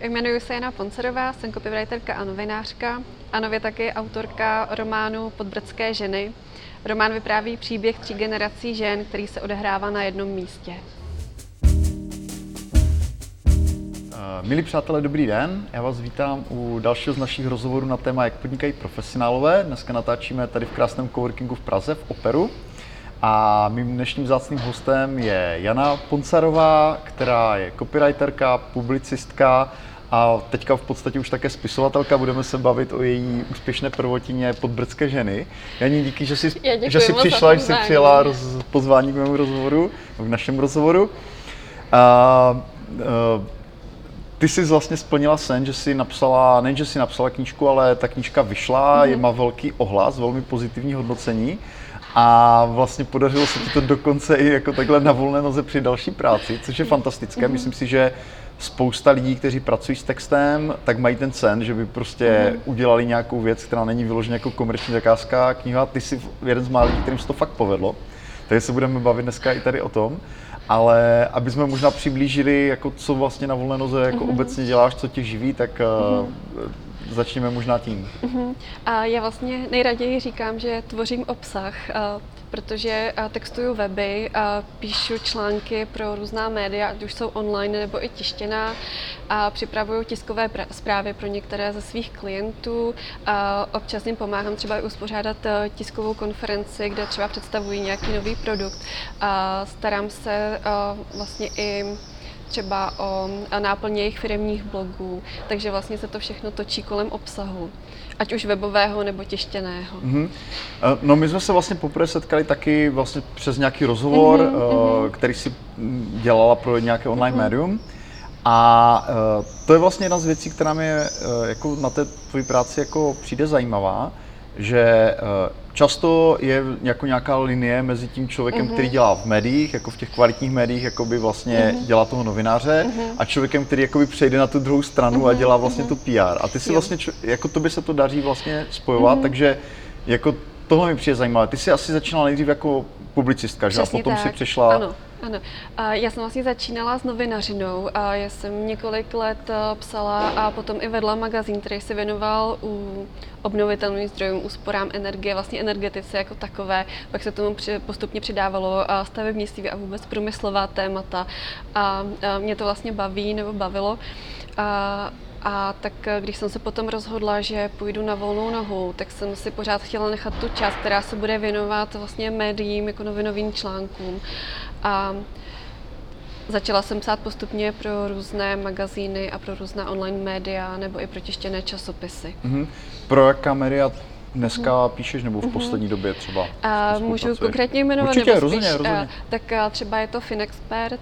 jmenuji se Jana Poncerová, jsem copywriterka a novinářka a nově taky autorka románu Podbrdské ženy. Román vypráví příběh tří generací žen, který se odehrává na jednom místě. Milí přátelé, dobrý den. Já vás vítám u dalšího z našich rozhovorů na téma, jak podnikají profesionálové. Dneska natáčíme tady v krásném coworkingu v Praze v Operu. A mým dnešním zácným hostem je Jana Poncarová, která je copywriterka, publicistka a teďka v podstatě už také spisovatelka. Budeme se bavit o její úspěšné prvotině Podbrdské ženy. Janí, díky, že jsi, že jsi přišla, že jsi přijela roz, pozvání k mému rozhovoru, k našemu rozhovoru. A, a, ty jsi vlastně splnila sen, že jsi napsala, nejen, že jsi napsala knížku, ale ta knížka vyšla, mm-hmm. je má velký ohlas, velmi pozitivní hodnocení. A vlastně podařilo se ti to dokonce i jako takhle na volné noze při další práci, což je fantastické. Mm-hmm. Myslím si, že spousta lidí, kteří pracují s textem, tak mají ten sen, že by prostě mm-hmm. udělali nějakou věc, která není vyloženě jako komerční zakázka, kniha. Ty jsi jeden z mála lidí, kterým se to fakt povedlo. Takže se budeme bavit dneska i tady o tom. Ale aby jsme možná přiblížili, jako co vlastně na volné noze jako mm-hmm. obecně děláš, co tě živí, tak mm-hmm začněme možná tím. Uh-huh. A já vlastně nejraději říkám, že tvořím obsah, protože textuju weby, píšu články pro různá média, ať už jsou online nebo i tištěná, a připravuju tiskové zprávy pro některé ze svých klientů. A občas jim pomáhám třeba i uspořádat e, tiskovou konferenci, kde třeba představují nějaký nový produkt. A starám se e, vlastně i třeba o náplně jejich firmních blogů, takže vlastně se to všechno točí kolem obsahu, ať už webového nebo tištěného. Mm-hmm. No my jsme se vlastně poprvé setkali taky vlastně přes nějaký rozhovor, mm-hmm. který si dělala pro nějaké online mm-hmm. médium. A to je vlastně jedna z věcí, která mi jako na té tvojí práci jako přijde zajímavá, že Často je jako nějaká linie mezi tím člověkem, uh-huh. který dělá v médiích, jako v těch kvalitních médiích, jako by vlastně uh-huh. dělá toho novináře, uh-huh. a člověkem, který jako by přejde na tu druhou stranu uh-huh. a dělá vlastně uh-huh. tu PR. A ty si jo. vlastně, jako to by se to daří vlastně spojovat, uh-huh. takže jako tohle mi přijde zajímavé. Ty jsi asi začínala nejdřív jako publicistka, že? A potom tak. si přešla... Ano. Ano, já jsem vlastně začínala s novinařinou a já jsem několik let eh, psala a potom i vedla magazín, který se věnoval u obnovitelných zdrojů, úsporám energie, vlastně energetice jako takové. Pak se tomu postupně přidávalo stavebnictví a vůbec průmyslová témata a mě to vlastně baví nebo bavilo. A, a tak když jsem se potom rozhodla, že půjdu na volnou nohu, tak jsem si pořád chtěla nechat tu část, která se bude věnovat vlastně médiím, jako novinovým článkům. A Začala jsem psát postupně pro různé magazíny a pro různá online média nebo i pro tištěné časopisy. Mm-hmm. Pro jaká média dneska píšeš nebo v mhm. poslední době třeba? A můžu konkrétně jmenovat? Určitě, nebo spíš, rozhodně, rozhodně. Tak třeba je to Finexpert,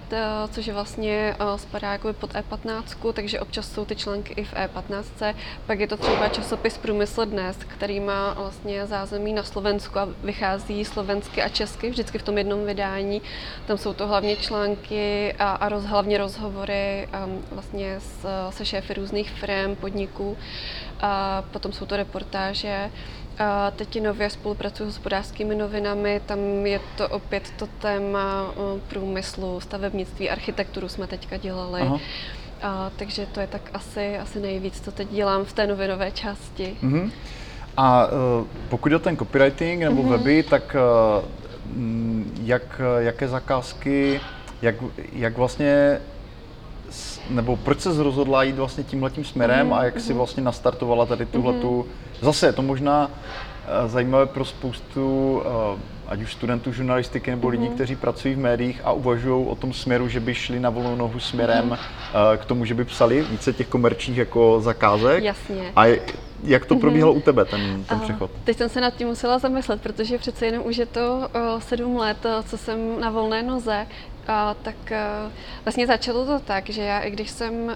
což je vlastně spadá jako pod E15, takže občas jsou ty články i v E15. Pak je to třeba časopis Průmysl dnes, který má vlastně zázemí na Slovensku a vychází slovensky a česky vždycky v tom jednom vydání. Tam jsou to hlavně články a, a roz, hlavně rozhovory um, vlastně s, se šéfy různých firm, podniků. A potom jsou to reportáže. A teď nově spolupracuji s hospodářskými novinami, tam je to opět to téma průmyslu, stavebnictví, architekturu jsme teďka dělali. Aha. A, takže to je tak asi, asi nejvíc, co teď dělám v té novinové části. Uh-huh. A uh, pokud je ten copywriting nebo uh-huh. weby, tak uh, jak, jaké zakázky, jak, jak vlastně nebo proč se rozhodla jít vlastně tímhletím směrem mm, a jak mm. si mhm. vlastně nastartovala tady tuhletu, mm. zase je to možná uh, zajímavé pro spoustu uh, ať už studentů žurnalistiky nebo lidí, mm. kteří pracují v médiích a uvažují o tom směru, že by šli na volnou nohu směrem mm. k tomu, že by psali více těch komerčních jako zakázek. Jasně. A jak to probíhalo mm-hmm. u tebe, ten, ten přechod? Teď jsem se nad tím musela zamyslet, protože přece jenom už je to sedm let, co jsem na volné noze a, tak a, vlastně začalo to tak, že já, i když jsem a,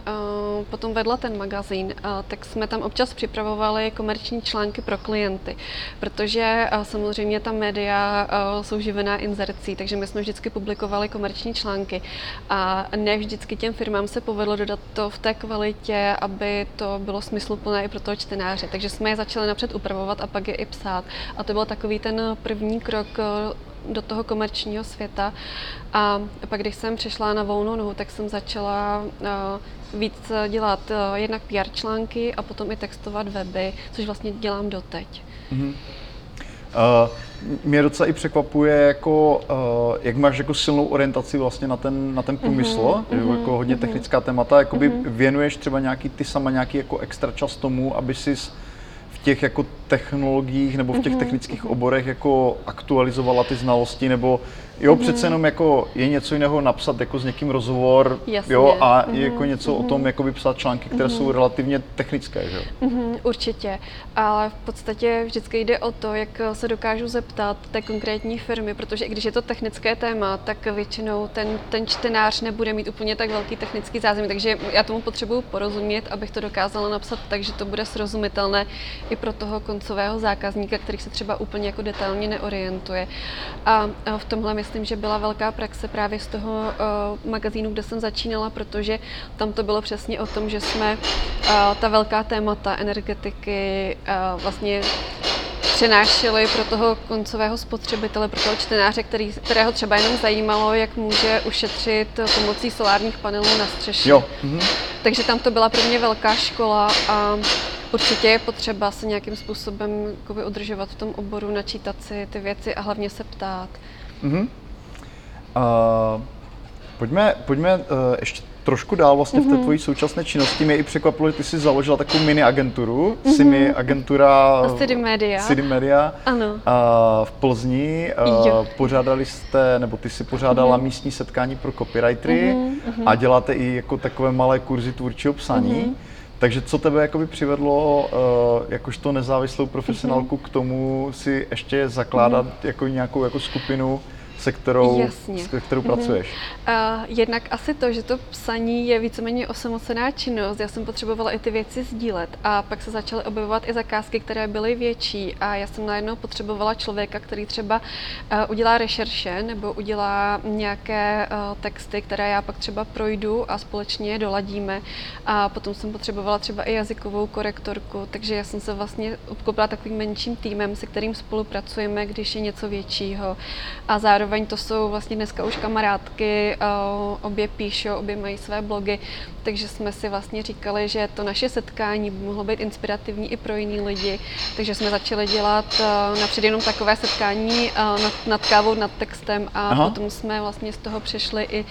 potom vedla ten magazín, a, tak jsme tam občas připravovali komerční články pro klienty, protože a, samozřejmě ta média a, jsou živená inzercí, takže my jsme vždycky publikovali komerční články a ne vždycky těm firmám se povedlo dodat to v té kvalitě, aby to bylo smysluplné i pro toho čtenáře. Takže jsme je začali napřed upravovat a pak je i psát. A to byl takový ten první krok do toho komerčního světa. A pak, když jsem přišla na volnou nohu, tak jsem začala uh, víc dělat uh, jednak PR články a potom i textovat weby, což vlastně dělám doteď. Mm-hmm. Uh, mě docela i překvapuje, jako, uh, jak máš jako silnou orientaci vlastně na ten, na ten průmysl, mm-hmm, jako hodně mm-hmm. technická témata, jakoby mm-hmm. věnuješ třeba nějaký ty sama nějaký jako extra čas tomu, aby si těch jako technologiích nebo v těch mm-hmm. technických oborech jako aktualizovala ty znalosti, nebo Jo, mm-hmm. přece jenom jako je něco jiného napsat jako s někým rozhovor, Jasně. jo, a mm-hmm. jako něco mm-hmm. o tom, jako psát články, které mm-hmm. jsou relativně technické, že jo? Mm-hmm, určitě, ale v podstatě vždycky jde o to, jak se dokážu zeptat té konkrétní firmy, protože i když je to technické téma, tak většinou ten, ten čtenář nebude mít úplně tak velký technický zázemí, takže já tomu potřebuju porozumět, abych to dokázala napsat tak, že to bude srozumitelné i pro toho koncového zákazníka, který se třeba úplně jako detailně neorientuje. A v tomhle myslím, myslím, že byla velká praxe právě z toho uh, magazínu, kde jsem začínala, protože tam to bylo přesně o tom, že jsme uh, ta velká témata energetiky uh, vlastně přenášeli pro toho koncového spotřebitele, pro toho čtenáře, který, kterého třeba jenom zajímalo, jak může ušetřit pomocí solárních panelů na střeše. Jo. Mhm. Takže tam to byla pro mě velká škola a určitě je potřeba se nějakým způsobem udržovat v tom oboru, načítat si ty věci a hlavně se ptát. Mm-hmm. Uh, pojďme, pojďme uh, ještě trošku dál vlastně mm-hmm. v té mhm. tvojí současné činnosti. Mě i překvapilo, že ty jsi založila takovou mini agenturu, mm-hmm. Simi agentura City Media. City Media ano. Uh, v Plzni. Uh, pořádali jste, nebo ty si pořádala mm-hmm. místní setkání pro copywritery mm-hmm. a děláte i jako takové malé kurzy tvůrčího psaní. Mm-hmm. Takže co tebe jakoby přivedlo, uh, jakožto nezávislou profesionálku mm-hmm. k tomu si ještě zakládat mm-hmm. jako nějakou jako skupinu se kterou, Jasně. se kterou mm-hmm. pracuješ? Uh, jednak asi to, že to psaní je víceméně osamocená činnost. Já jsem potřebovala i ty věci sdílet a pak se začaly objevovat i zakázky, které byly větší a já jsem najednou potřebovala člověka, který třeba uh, udělá rešerše nebo udělá nějaké uh, texty, které já pak třeba projdu a společně je doladíme. A potom jsem potřebovala třeba i jazykovou korektorku, takže já jsem se vlastně obklopila takovým menším týmem, se kterým spolupracujeme, když je něco většího. A zároveň zároveň to jsou vlastně dneska už kamarádky, obě píšou, obě mají své blogy, takže jsme si vlastně říkali, že to naše setkání by mohlo být inspirativní i pro jiný lidi, takže jsme začali dělat napřed jenom takové setkání nad, nad kávou, nad textem a Aha. potom jsme vlastně z toho přešli i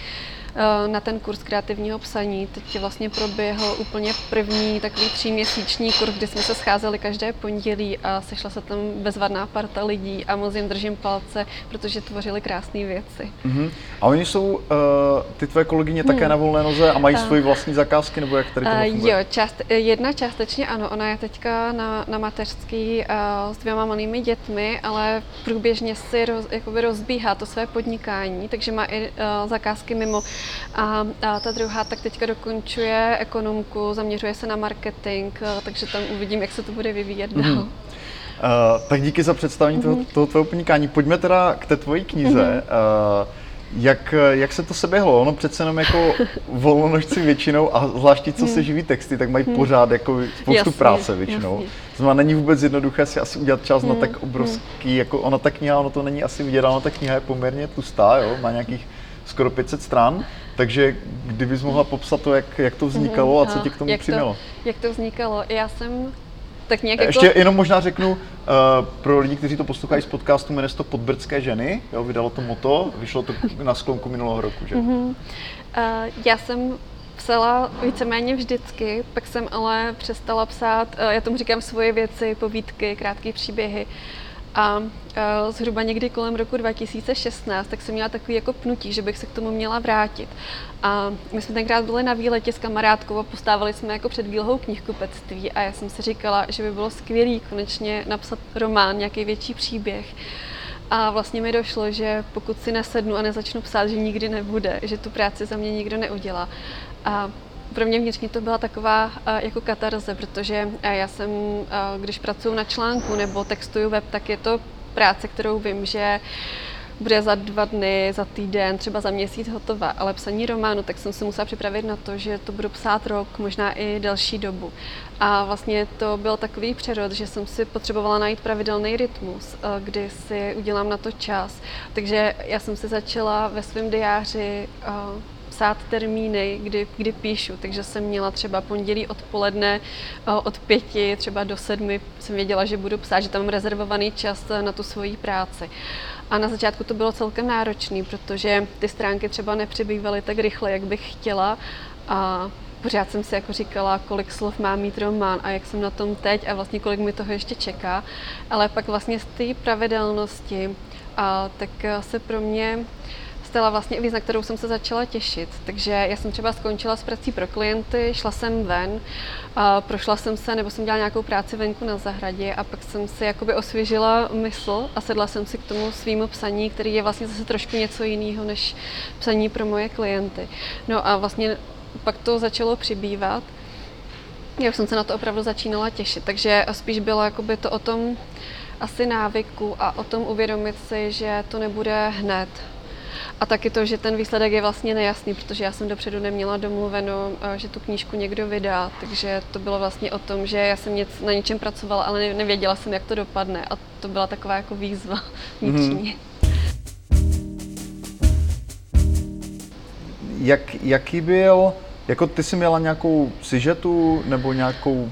na ten kurz kreativního psaní. Teď vlastně proběhl úplně první takový tříměsíční kurz, kdy jsme se scházeli každé pondělí a sešla se tam bezvadná parta lidí a moc jim držím palce, protože tvořili krásné věci. Uh-huh. A oni jsou, uh, ty tvoje kolegyně, také hmm. na volné noze a mají uh, svoji vlastní zakázky, nebo jak tady to uh, Jo, část, jedna částečně ano, ona je teďka na, na mateřský uh, s dvěma malými dětmi, ale průběžně si roz, jakoby rozbíhá to své podnikání, takže má i uh, zakázky mimo a, a ta druhá tak teďka dokončuje ekonomku, zaměřuje se na marketing, takže tam uvidím, jak se to bude vyvíjet dál. Mm-hmm. Uh, tak díky za představení mm-hmm. toho, mhm. toho tvého podnikání. Pojďme teda k té tvojí knize. Mm-hmm. Uh, jak, jak se to seběhlo? Ono přece jenom jako volnonožci většinou, a zvláště co se mhm. živí texty, tak mají hmm. pořád jako spoustu jasně, práce většinou. Jasně. Znamená, není vůbec jednoduché si asi udělat čas hmm. na tak obrovský, jako ona ta kniha, ono to není asi vidět, ona ta kniha je poměrně tlustá, jo? má nějakých skoro 500 stran, takže kdybys mohla popsat to, jak, jak to vznikalo a co tě k tomu jak přimělo. To, jak to vznikalo? Já jsem tak nějak Ještě jako... jenom možná řeknu, uh, pro lidi, kteří to poslouchají z podcastu, jmenuje se to Podbrdské ženy, jo, vydalo to moto, vyšlo to na sklonku minulého roku, že? Uh-huh. Uh, já jsem psala víceméně vždycky, pak jsem ale přestala psát, uh, já tomu říkám svoje věci, povídky, krátké příběhy. A uh, zhruba někdy kolem roku 2016, tak jsem měla takový jako pnutí, že bych se k tomu měla vrátit. A my jsme tenkrát byli na výletě s kamarádkou a postávali jsme jako před výlohou knihkupectví a já jsem si říkala, že by bylo skvělé konečně napsat román, nějaký větší příběh. A vlastně mi došlo, že pokud si nesednu a nezačnu psát, že nikdy nebude, že tu práci za mě nikdo neudělá. A pro mě vnitřně to byla taková uh, jako katarze, protože uh, já jsem, uh, když pracuji na článku nebo textuju web, tak je to práce, kterou vím, že bude za dva dny, za týden, třeba za měsíc hotová, ale psaní románu, tak jsem se musela připravit na to, že to budu psát rok, možná i delší dobu. A vlastně to byl takový přerod, že jsem si potřebovala najít pravidelný rytmus, kdy si udělám na to čas. Takže já jsem si začala ve svém diáři psát termíny, kdy, kdy píšu, takže jsem měla třeba pondělí odpoledne eh, od pěti třeba do sedmi jsem věděla, že budu psát, že tam mám rezervovaný čas na tu svoji práci. A na začátku to bylo celkem náročné, protože ty stránky třeba nepřibývaly tak rychle, jak bych chtěla. A pořád jsem si jako říkala, kolik slov má mít román a jak jsem na tom teď a vlastně kolik mi toho ještě čeká. Ale pak vlastně z té pravidelnosti a tak se pro mě stala vlastně i věc, na kterou jsem se začala těšit. Takže já jsem třeba skončila s prací pro klienty, šla jsem ven, a prošla jsem se, nebo jsem dělala nějakou práci venku na zahradě a pak jsem si jakoby osvěžila mysl a sedla jsem si k tomu svýmu psaní, který je vlastně zase trošku něco jiného než psaní pro moje klienty. No a vlastně pak to začalo přibývat. Já už jsem se na to opravdu začínala těšit, takže spíš bylo jakoby to o tom asi návyku a o tom uvědomit si, že to nebude hned, a taky to, že ten výsledek je vlastně nejasný, protože já jsem dopředu neměla domluveno, eh, že tu knížku někdo vydá, takže to bylo vlastně o tom, že já jsem něco, na něčem pracovala, ale nevěděla jsem, jak to dopadne a to byla taková jako výzva vnitřní. Mm-hmm. Jak, jaký byl, jako ty jsi měla nějakou sižetu nebo nějakou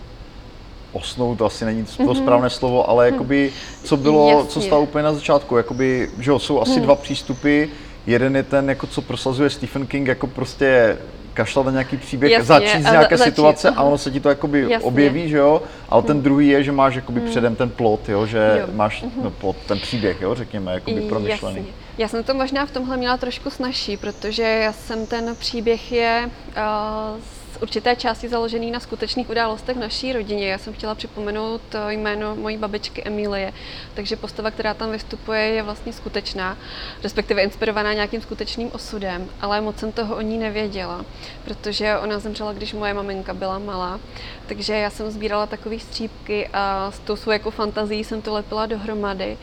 osnou, to asi není to mm-hmm. správné slovo, ale jakoby, co bylo, Jasně. co stalo úplně na začátku, jakoby, že jo, jsou asi hmm. dva přístupy, Jeden je ten, jako co prosazuje Stephen King, jako prostě kašlat na nějaký příběh, Jasně, začít z nějaké začít, situace a ono se ti to jakoby Jasně. objeví, že jo, ale ten mhm. druhý je, že máš jakoby hmm. předem ten plot, jo, že jo. máš uh-huh. no, plot, ten příběh, jo, řekněme, jakoby promyšlený. Jasně. Já jsem to možná v tomhle měla trošku snažší, protože já jsem ten příběh je uh, určité části založený na skutečných událostech naší rodině. Já jsem chtěla připomenout eh, jméno mojí babičky Emilie, takže postava, která tam vystupuje, je vlastně skutečná, respektive inspirovaná nějakým skutečným osudem, ale moc jsem toho o ní nevěděla, protože ona zemřela, když moje maminka byla malá. Takže já jsem sbírala takové střípky a s tou svou jako fantazí jsem to lepila dohromady.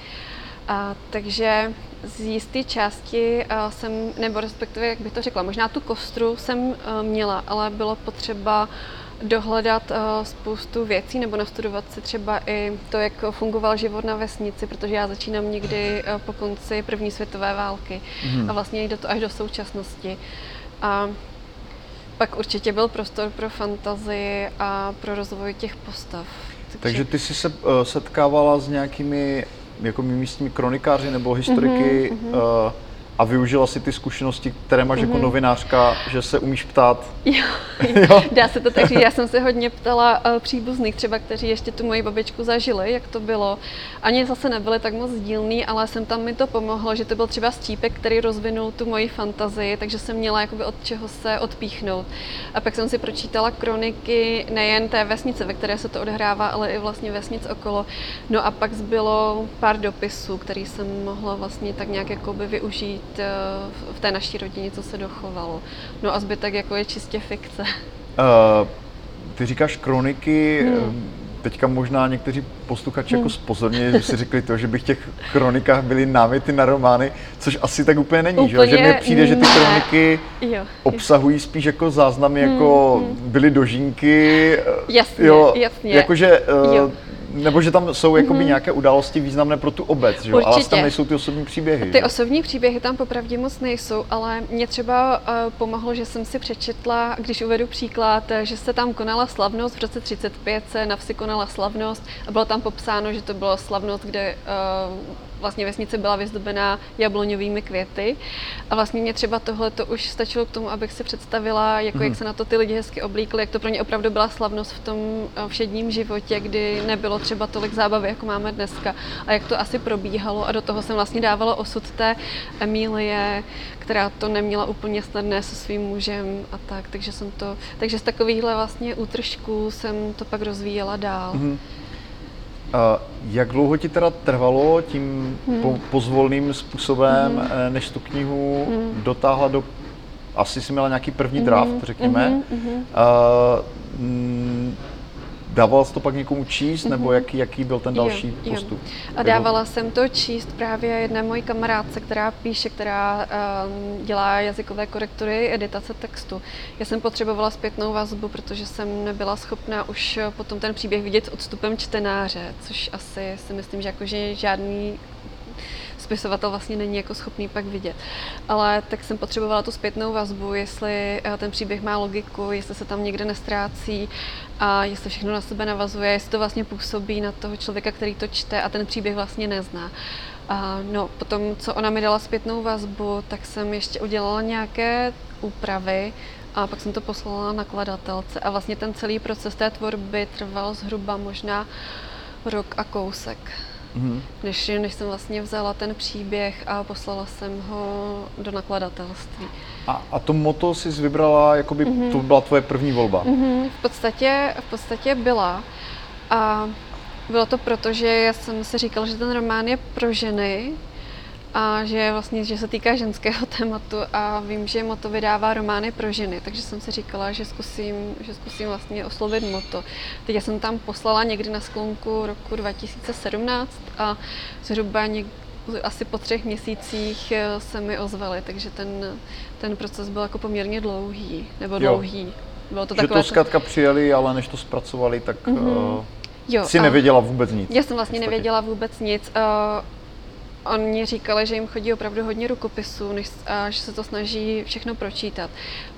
A, takže z jisté části uh, jsem, nebo respektive, jak bych to řekla, možná tu kostru jsem uh, měla, ale bylo potřeba dohledat uh, spoustu věcí nebo nastudovat si třeba i to, jak fungoval život na vesnici, protože já začínám někdy uh, po konci první světové války hmm. a vlastně jde to až do současnosti. A pak určitě byl prostor pro fantazii a pro rozvoj těch postav. Takže, Takže ty jsi se uh, setkávala s nějakými jako místními kronikáři nebo historiky mm-hmm. uh, a využila si ty zkušenosti, které máš mm-hmm. jako mhm. novinářka, že se umíš ptát. Jo, jo. dá se to tak říct. Já jsem se hodně ptala uh, příbuzných, třeba kteří ještě tu moji babičku zažili, jak to bylo. Ani zase nebyly tak moc dílný, ale jsem tam mi to pomohlo, že to byl třeba střípek, který rozvinul tu moji fantazii, takže jsem měla jakoby od čeho se odpíchnout. A pak jsem si pročítala kroniky nejen té vesnice, ve které se to odehrává, ale i vlastně vesnic okolo. No a pak zbylo pár dopisů, který jsem mohla vlastně tak nějak jakoby využít v té naší rodině, co se dochovalo. No a zbytek jako je čistě fikce. Uh, ty říkáš kroniky, hmm. teďka možná někteří posluchači jako hmm. jako spozorně, že si řekli to, že by v těch kronikách byly náměty na romány, což asi tak úplně není, úplně že? že mi přijde, že ty kroniky jo, obsahují spíš jako záznamy, hmm. jako hmm. byly dožínky. Jasně, jo, jasně. Jakože uh, nebo že tam jsou jakoby mm-hmm. nějaké události významné pro tu obec, že jo? ale tam nejsou ty osobní příběhy. Ty že? osobní příběhy tam popravdě moc nejsou, ale mě třeba uh, pomohlo, že jsem si přečetla, když uvedu příklad, že se tam konala slavnost, v roce 35 se na vsi konala slavnost a bylo tam popsáno, že to byla slavnost, kde uh, vlastně vesnice byla vyzdobená jabloňovými květy. A vlastně mě třeba tohle to už stačilo k tomu, abych si představila, jako mm. jak mhm. se na to ty lidi hezky oblíkli, jak to pro ně opravdu byla slavnost v tom eh, všedním životě, kdy nebylo třeba tolik zábavy, jako máme dneska. A jak to asi probíhalo. A do toho jsem vlastně dávala osud té Emílie, která to neměla úplně snadné se svým mužem a tak. Takže jsem to, takže z takovýchhle vlastně útržků jsem to pak rozvíjela dál. Mm. A jak dlouho ti teda trvalo tím hmm. po, pozvolným způsobem, hmm. Eh, než tu knihu hmm. dotáhla do... Asi jsi měla nějaký první draft, hmm. řekněme. Hmm. Uh, Dávala jsi to pak někomu číst, nebo jaký, jaký byl ten další jo, postup? Jo. A dávala jsem to číst právě jedné mojí kamarádce, která píše, která um, dělá jazykové korektury, editace textu. Já jsem potřebovala zpětnou vazbu, protože jsem nebyla schopná už potom ten příběh vidět s odstupem čtenáře, což asi si myslím, že jakože žádný spisovatel vlastně není jako schopný pak vidět. Ale tak jsem potřebovala tu zpětnou vazbu, jestli eh, ten příběh má logiku, jestli se tam někde nestrácí a jestli všechno na sebe navazuje, jestli to vlastně působí na toho člověka, který to čte a ten příběh vlastně nezná. A no, potom, co ona mi dala zpětnou vazbu, tak jsem ještě udělala nějaké úpravy a pak jsem to poslala nakladatelce a vlastně ten celý proces té tvorby trval zhruba možná rok a kousek. Mm-hmm. Než, než jsem vlastně vzala ten příběh a poslala jsem ho do nakladatelství. A, a to moto jsi vybrala, jakoby mm-hmm. to byla tvoje první volba? Mm-hmm. V, podstatě, v podstatě byla. A bylo to proto, že já jsem si říkala, že ten román je pro ženy, a že vlastně, že se týká ženského tématu a vím, že Moto vydává romány pro ženy, takže jsem si říkala, že zkusím, že zkusím vlastně oslovit Moto. Teď jsem tam poslala někdy na sklonku roku 2017 a zhruba něk, asi po třech měsících eh, se mi ozvali, takže ten, ten proces byl jako poměrně dlouhý, nebo dlouhý. Jo. Bylo to že to zkrátka přijeli, ale než to zpracovali, tak mm-hmm. uh, jo, si nevěděla vůbec nic. Já jsem vlastně nevěděla vůbec nic. Uh, Oni říkali, že jim chodí opravdu hodně rukopisů, než, a že se to snaží všechno pročítat.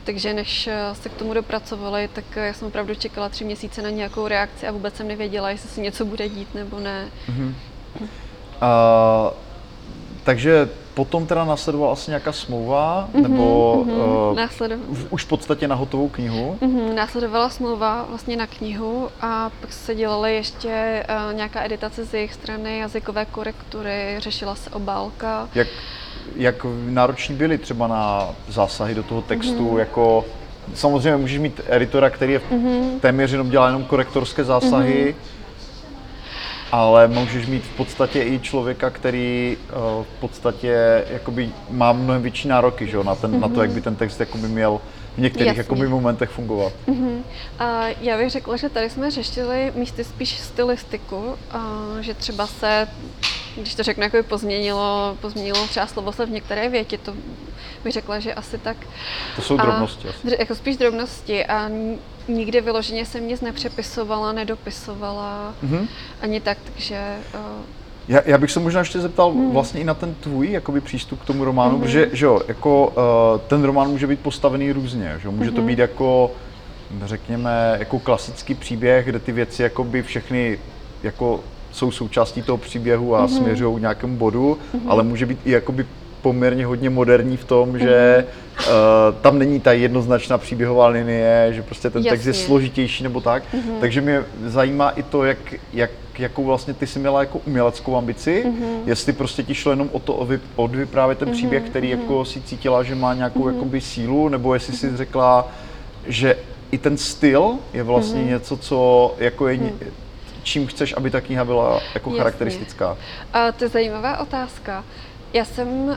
Takže než eh, se k tomu dopracovali, tak já jsem opravdu čekala tři měsíce na nějakou reakci a vůbec jsem nevěděla, jestli se něco bude dít nebo ne. Mm-hmm. Uh, takže potom teda následovala asi nějaká smlouva, mm-hmm, nebo mm-hmm, uh, následov... už v podstatě na hotovou knihu? Mm-hmm, následovala smlouva vlastně na knihu a pak se dělaly ještě uh, nějaká editace z jejich strany, jazykové korektury, řešila se obálka. Jak, jak nároční byly třeba na zásahy do toho textu, mm-hmm. jako samozřejmě můžeš mít editora, který je mm-hmm. téměř jenom dělá jenom korektorské zásahy, mm-hmm ale můžeš mít v podstatě i člověka, který uh, v podstatě jakoby má mnohem větší nároky že, na, ten, mm-hmm. na to, jak by ten text jakoby měl v některých jakoby momentech fungovat. Mm-hmm. A já bych řekla, že tady jsme řešili místy spíš stylistiku, a že třeba se když to řeknu, jako pozměnilo, pozměnilo třeba slovo se v některé větě, to bych řekla, že asi tak. To jsou drobnosti. A, asi. Jako spíš drobnosti a nikdy vyloženě jsem nic nepřepisovala, nedopisovala, mm-hmm. ani tak, takže... Uh, já, já bych se možná ještě zeptal hmm. vlastně i na ten tvůj jakoby, přístup k tomu románu, hmm. protože že jo, jako, uh, ten román může být postavený různě. Že? Může hmm. to být jako, řekněme, jako klasický příběh, kde ty věci jakoby všechny jako jsou součástí toho příběhu a mm-hmm. směřují k nějakému bodu, mm-hmm. ale může být i jakoby poměrně hodně moderní v tom, mm-hmm. že uh, tam není ta jednoznačná příběhová linie, že prostě ten Jasně. text je složitější nebo tak. Mm-hmm. Takže mě zajímá i to, jak, jak, jakou vlastně ty jsi měla jako uměleckou ambici, mm-hmm. jestli prostě ti šlo jenom o to odvyprávět ten mm-hmm. příběh, který mm-hmm. jako si cítila, že má nějakou mm-hmm. jakoby sílu, nebo jestli mm-hmm. si řekla, že i ten styl je vlastně mm-hmm. něco, co jako je, mm čím chceš, aby ta kniha byla jako Jasně. charakteristická? A to je zajímavá otázka. Já jsem, uh,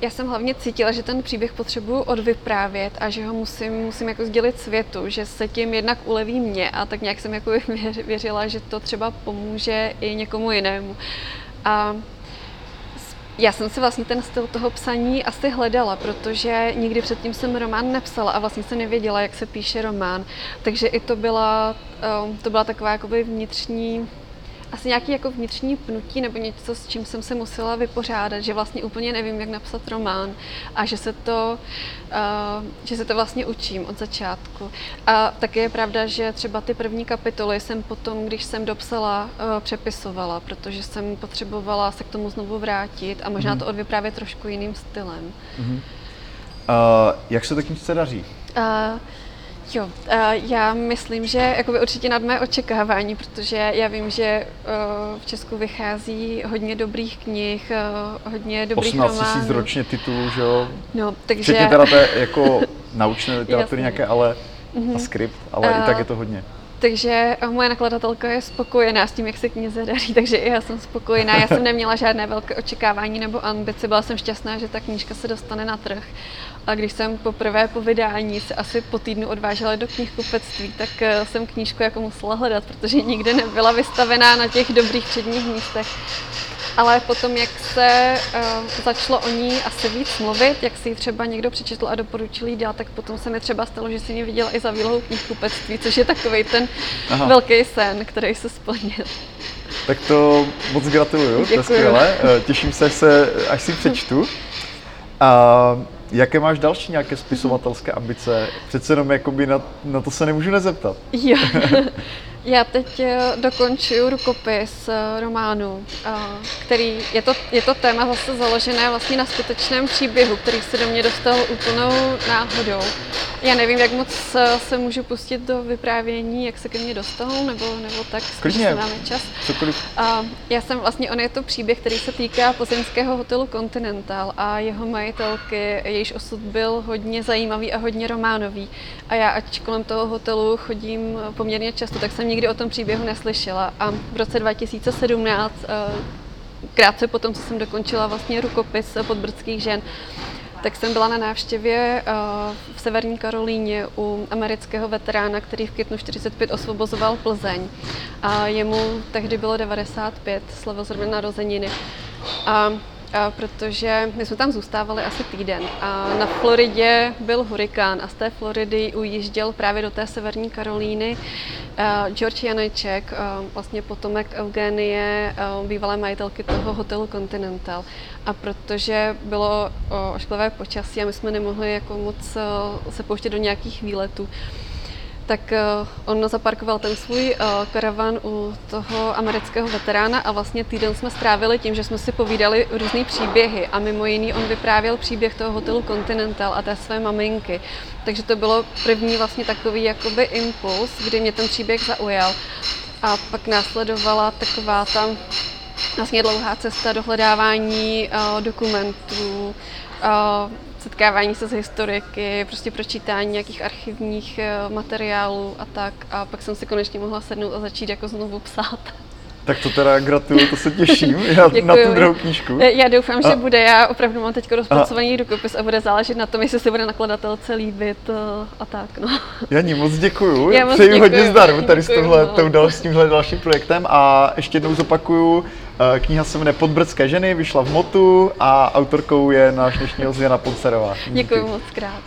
já jsem hlavně cítila, že ten příběh potřebuju odvyprávět a že ho musím, musím jako sdělit světu, že se tím jednak uleví mě a tak nějak jsem jako věřila, že to třeba pomůže i někomu jinému. A já jsem si vlastně ten styl toho psaní asi hledala, protože nikdy předtím jsem román nepsala a vlastně jsem nevěděla, jak se píše román. Takže i to byla, um, to byla taková jakoby vnitřní asi nějaký jako vnitřní pnutí nebo něco, s čím jsem se musela vypořádat, že vlastně úplně nevím, jak napsat román a že se to, uh, že se to vlastně učím od začátku. A taky je pravda, že třeba ty první kapitoly jsem potom, když jsem dopsala, uh, přepisovala, protože jsem potřebovala se k tomu znovu vrátit a možná mm. to odvyprávět trošku jiným stylem. Mm. Uh, jak se to knižce daří? Uh, Jo, já myslím, že jakoby určitě nad mé očekávání, protože já vím, že v Česku vychází hodně dobrých knih, hodně dobrých 18 románů. 000 ročně titulů, že jo? No, takže... Včetně teda té jako naučné literatury nějaké, ale mm-hmm. a skript, ale uh, i tak je to hodně. Takže moje nakladatelka je spokojená s tím, jak se knize daří, takže i já jsem spokojená. Já jsem neměla žádné velké očekávání nebo ambice, byla jsem šťastná, že ta knížka se dostane na trh. A když jsem poprvé po vydání se asi po týdnu odvážela do knihkupectví, tak eh, jsem knížku jako musela hledat, protože nikdy nebyla vystavená na těch dobrých předních místech. Ale potom, jak se uh, začalo o ní asi víc mluvit, jak si ji třeba někdo přečetl a doporučil jí dát, tak potom se mi třeba stalo, že si ji viděla i za výlohou knihkupectví, což je takový ten Aha. velký sen, který se splnil. Tak to moc gratuluju, to je Děkuju. skvělé. Eh, Těším se, až, se, až si přečtu. A jaké máš další nějaké spisovatelské ambice? Přece jenom jakoby na, na to se nemůžu nezeptat. Jo. Já teď eh, dokončuju rukopis eh, románu, eh, který je to, je to téma zase založené vlastně na skutečném příběhu, který se do mě dostal úplnou náhodou. Já nevím, jak moc se můžu pustit do vyprávění, jak se ke mně dostal, nebo, nebo tak, Klidně. se máme čas. Cokoliv. A já jsem vlastně, on je to příběh, který se týká pozemského hotelu Continental a jeho majitelky, jejíž osud byl hodně zajímavý a hodně románový. A já, ať kolem toho hotelu chodím poměrně často, tak jsem nikdy o tom příběhu neslyšela. A v roce 2017, eh, krátce potom, co jsem dokončila vlastně rukopis podbrdských žen, tak jsem byla na návštěvě eh, v Severní Karolíně u amerického veterána, který v květnu 45 osvobozoval Plzeň. A jemu tehdy bylo 95, slavil zrovna narozeniny. A, a protože my jsme tam zůstávali asi týden a na Floridě byl hurikán a z té Floridy ujížděl právě do té Severní Karolíny uh, George Janeček, uh, vlastně potomek Eugenie, uh, bývalé majitelky toho hotelu Continental. A protože bylo ošklivé počasí a my jsme nemohli jako moc se pouštět do nějakých výletů, tak uh, on zaparkoval ten svůj uh, karavan u toho amerického veterána a vlastně týden jsme strávili tím, že jsme si povídali různé příběhy a mimo jiný on vyprávěl příběh toho hotelu Continental a té své maminky. Takže to bylo první vlastně takový jakoby impuls, kdy mě ten příběh zaujal. A pak následovala taková ta vlastně dlouhá cesta dohledávání uh, dokumentů, uh, setkávání se s historiky, prostě pročítání nějakých archivních uh, materiálů a tak. A pak jsem si konečně mohla sednout a začít jako znovu psát. Tak to teda gratuluju, to se těším já na tu druhou knížku. Já- Já doufám, že A- bude. Já opravdu mám teď rozpracovaný rukopis a bude záležet na tom, jestli se bude nakladatelce líbit uh, a tak. No. Janí, moc děkuju. Já moc Přeji děkuju. hodně zdaru tady s, Děkuju, tohle, no. dal, s tímhle dalším projektem a ještě jednou zopakuju, eh, kniha se jmenuje Podbrdské ženy, vyšla v Motu a autorkou je náš dnešní Jana Poncerová. Děkuji moc krát.